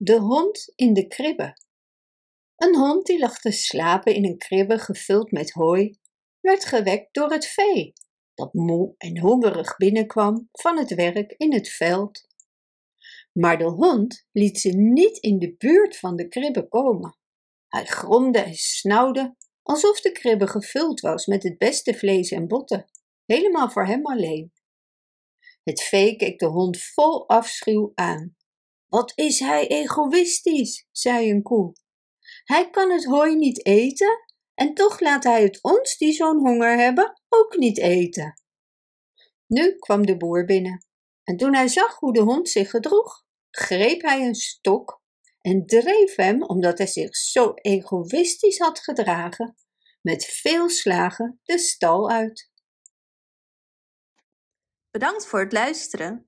De hond in de kribbe. Een hond die lag te slapen in een kribbe gevuld met hooi, werd gewekt door het vee, dat moe en hongerig binnenkwam van het werk in het veld. Maar de hond liet ze niet in de buurt van de kribbe komen. Hij gromde en snauwde alsof de kribbe gevuld was met het beste vlees en botten, helemaal voor hem alleen. Het vee keek de hond vol afschuw aan. Wat is hij egoïstisch, zei een koe. Hij kan het hooi niet eten en toch laat hij het ons die zo'n honger hebben ook niet eten. Nu kwam de boer binnen en toen hij zag hoe de hond zich gedroeg, greep hij een stok en dreef hem, omdat hij zich zo egoïstisch had gedragen, met veel slagen de stal uit. Bedankt voor het luisteren.